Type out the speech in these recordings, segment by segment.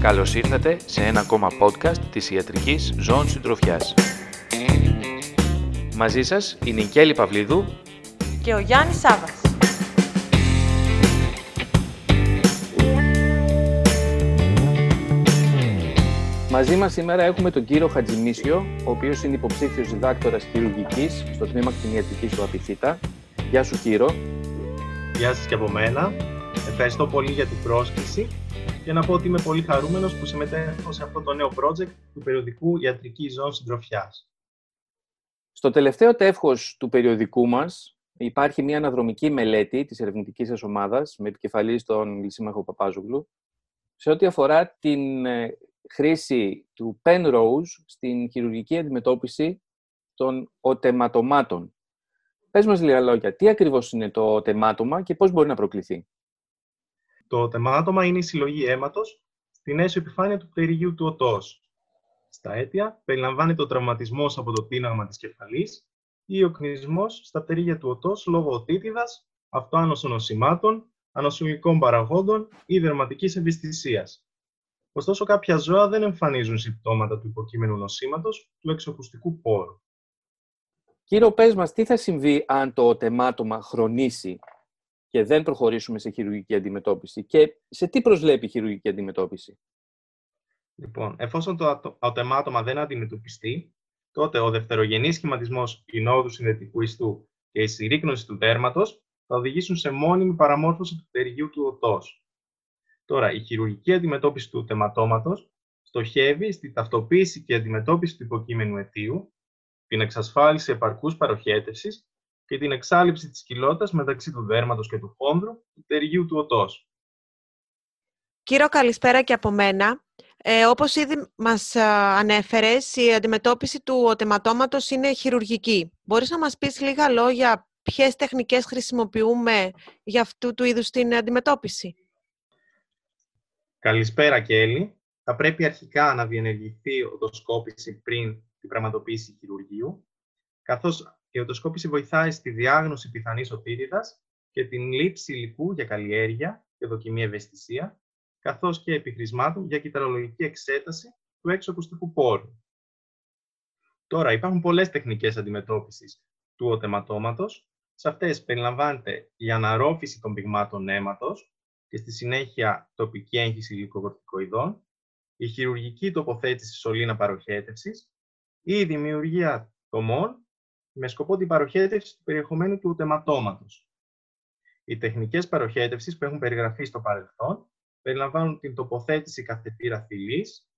Καλώς ήρθατε σε ένα ακόμα podcast της Ιατρικής Ζώνης Συντροφιάς. Μαζί σας είναι η Κέλλη Παυλίδου και ο Γιάννης Σάβας. Μαζί μας σήμερα έχουμε τον κύριο Χατζημίσιο, ο οποίος είναι υποψήφιος διδάκτορας χειρουργικής στο τμήμα κτηνιατρικής του Απιθύτα. Γεια σου κύριο. Γεια σας και από μένα. Ευχαριστώ πολύ για την πρόσκληση και να πω ότι είμαι πολύ χαρούμενος που συμμετέχω σε αυτό το νέο project του περιοδικού Ιατρική Ζώνη Συντροφιάς. Στο τελευταίο τεύχος του περιοδικού μας υπάρχει μια αναδρομική μελέτη της ερευνητικής σας ομάδας με επικεφαλής τον Λυσίμαχο Παπάζουγλου σε ό,τι αφορά την ε, χρήση του Penrose στην χειρουργική αντιμετώπιση των οτεματομάτων. Πες μας λίγα λόγια, τι ακριβώς είναι το οτεμάτωμα και πώς μπορεί να προκληθεί; Το τεμάτωμα είναι η συλλογή αίματος στην έσω επιφάνεια του πτερυγίου του οτός. Στα αίτια περιλαμβάνεται ο τραυματισμός από το τίναγμα της κεφαλής ή ο κνισμός στα πτερίγια του οτός λόγω οτίτιδας, αυτοάνωσων νοσημάτων, ανοσουλικών παραγόντων ή δερματικής ευαισθησίας. Ωστόσο, κάποια ζώα δεν εμφανίζουν συμπτώματα του υποκείμενου νοσήματος του εξωπουστικού πόρου. Κύριο, πες μας, τι θα συμβεί αν το τεμάτωμα χρονίσει και δεν προχωρήσουμε σε χειρουργική αντιμετώπιση; Και σε τι προσλέπει η χειρουργική αντιμετώπιση; Λοιπόν, εφόσον το ατεμάτωμα δεν αντιμετωπιστεί, τότε ο δευτερογενής σχηματισμός κοινόδου συνδετικού ιστού και η συρρήκνωση του δέρματος θα οδηγήσουν σε μόνιμη παραμόρφωση του πτερυγίου του οτός. Τώρα, η χειρουργική αντιμετώπιση του τεματώματος στοχεύει στη ταυτοποίηση και αντιμετώπιση του υποκείμενου αιτίου, την εξασφάλιση επαρκούς παροχέτευσης και την εξάλληψη της κοιλότητας μεταξύ του δέρματος και του χόνδρου του πτερυγίου του οτός. Κύριο, καλησπέρα και από μένα. Ε, όπως ήδη μας ανέφερες, η αντιμετώπιση του οτεματώματος είναι χειρουργική. Μπορείς να μας πεις λίγα λόγια ποιες τεχνικές χρησιμοποιούμε για αυτού του είδους την αντιμετώπιση; Καλησπέρα, Κέλλη. Θα πρέπει αρχικά να διενεργηθεί η οτοσκόπηση πριν την πραγματοποίηση χειρουργείου, καθώς η οτοσκόπηση βοηθάει στη διάγνωση πιθανής οτίτιδας και την λήψη υλικού για καλλιέργεια και δοκιμή ευαισθησία, καθώς και επιχρησμάτων για κυταρολογική εξέταση του έξω ακουστικού πόρου. Τώρα, υπάρχουν πολλές τεχνικές αντιμετώπισης του οτεματώματος. Σε αυτές περιλαμβάνεται η αναρρόφηση των πυγμάτων αίματος και στη συνέχεια τοπική έγχυση υλικοκορτικοειδών, η χειρουργική τοποθέτηση σωλήνα παροχέτευσης ή η δημιουργία τομών με σκοπό την παροχέτευση του περιεχομένου του οτεματώματος. Οι τεχνικές παροχέτευσης που έχουν περιγραφεί στο παρελθόν περιλαμβάνουν την τοποθέτηση καθετήρα θηλής,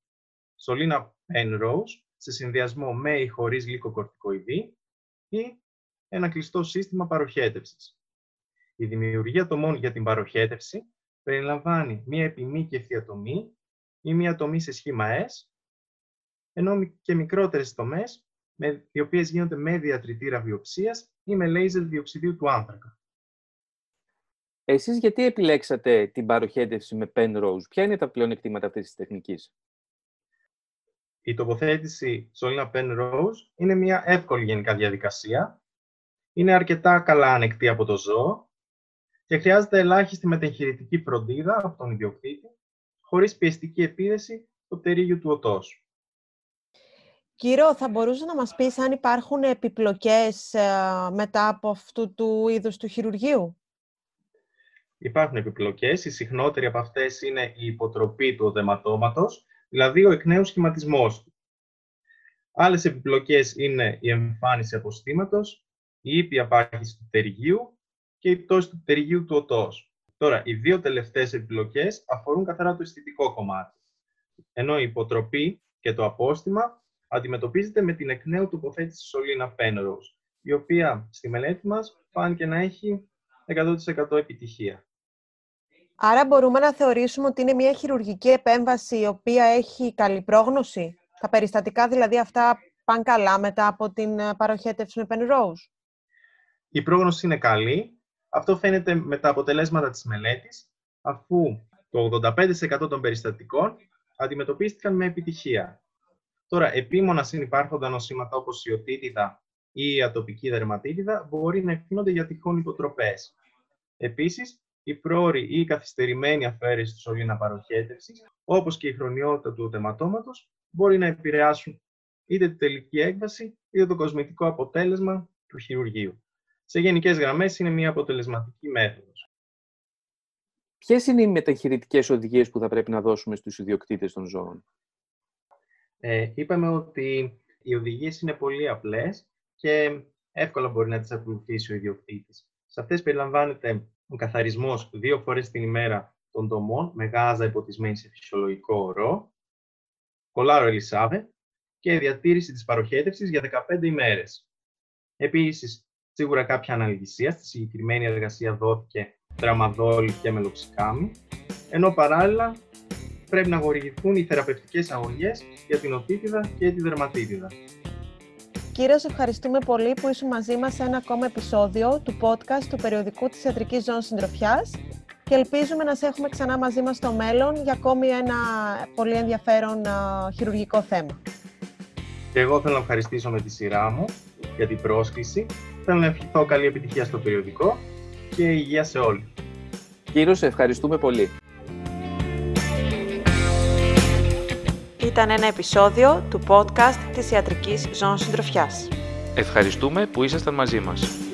σωλήνα Penrose, σε συνδυασμό με ή χωρίς λύκοκορτικοειδή ή ένα κλειστό σύστημα παροχέτευσης. Η δημιουργία τομών για την παροχέτευση περιλαμβάνει μία επιμήκευτη ατομή ή μία τομή σε σχήμα S, ενώ και μικρότερες τομές, με, οι οποίες γίνονται με διατριτήρα βιοψίας ή με λέιζερ διοξιδίου του άνθρακα. Εσείς γιατί επιλέξατε την παροχέτευση με Penrose, ποια είναι τα πλεονεκτήματα αυτής της τεχνικής; Η τοποθέτηση σωλήνα Penrose είναι μια εύκολη γενικά διαδικασία. Είναι αρκετά καλά ανεκτή από το ζώο και χρειάζεται ελάχιστη μετεγχειρητική φροντίδα από τον ιδιοκτήτη, χωρίς πιεστική επίδεση το πτερίγιο του οτός. Κύριο, θα μπορούσες να μας πεις αν υπάρχουν επιπλοκές ε, μετά από αυτού του είδους του χειρουργείου; Υπάρχουν επιπλοκές. Η συχνότερη από αυτές είναι η υποτροπή του οδεματώματος, δηλαδή ο εκ νέου σχηματισμός του. Άλλες επιπλοκές είναι η εμφάνιση αποστήματος, η ήπια πάχυση του πτερυγίου και η πτώση του πτερυγίου του οτός. Τώρα, οι δύο τελευταίες επιπλοκές αφορούν καθαρά το αισθητικό κομμάτι. Ενώ η υποτροπή και το απόστημα αντιμετωπίζεται με την εκ νέου τοποθέτηση σωλήνα Penrose, η οποία στη μελέτη μας φάνηκε να έχει 100% επιτυχία. Άρα μπορούμε να θεωρήσουμε ότι είναι μια χειρουργική επέμβαση η οποία έχει καλή πρόγνωση; Τα περιστατικά δηλαδή αυτά πάνε καλά μετά από την ε, παροχέτευση με Penrose. Η πρόγνωση είναι καλή. Αυτό φαίνεται με τα αποτελέσματα της μελέτης, αφού το 85% των περιστατικών αντιμετωπίστηκαν με επιτυχία. Τώρα, επίμονα συνυπάρχοντα νοσήματα όπως η οτίτιδα ή η ατοπική δερματίτιδα μπορεί να ευθύνονται για τυχόν υποτροπές. Επίσης, η πρόορη ή η καθυστερημένη αφαίρεση του σωλήνα παροχέτευσης, όπως και η χρονιότητα του οτεματώματος, μπορεί να επηρεάσουν είτε τη τελική έκβαση, είτε το κοσμητικό αποτέλεσμα του χειρουργείου. Σε γενικές γραμμές είναι μια αποτελεσματική μέθοδος. Ποιες είναι οι μεταχειρητικές οδηγίες που θα πρέπει να δώσουμε στους ιδιοκτήτες των ζώων; Ε, είπαμε ότι οι οδηγίες είναι πολύ απλές και εύκολα μπορεί να τις ακολουθήσει ο ιδιοκτήτης. Σε αυτές περιλαμβάνεται ο καθαρισμός δύο φορές την ημέρα των τομών με γάζα υποτισμένη σε φυσιολογικό ορό, κολάρο ελισάβε και διατήρηση της παροχέτευσης για 15 ημέρες. Επίσης, σίγουρα κάποια αναλγησία, στη συγκεκριμένη εργασία δόθηκε τραμαδόλ και μελοξικάμι, ενώ παράλληλα πρέπει να χορηγηθούν οι θεραπευτικές αγωγές για την οτίτιδα και τη δερματίτιδα. Κύριε, σε ευχαριστούμε πολύ που ήσουν μαζί μας σε ένα ακόμα επεισόδιο του podcast του περιοδικού της Ιατρικής Ζώνης Συντροφιάς και ελπίζουμε να σε έχουμε ξανά μαζί μας στο μέλλον για ακόμη ένα πολύ ενδιαφέρον χειρουργικό θέμα. Και εγώ θέλω να ευχαριστήσω με τη σειρά μου για την πρόσκληση. Θέλω να ευχηθώ καλή επιτυχία στο περιοδικό και υγεία σε όλοι. Κύριος, σε ευχαριστούμε πολύ. Ήταν ένα επεισόδιο του podcast της Ιατρικής Ζώνης Συντροφιάς. Ευχαριστούμε που ήσασταν μαζί μας.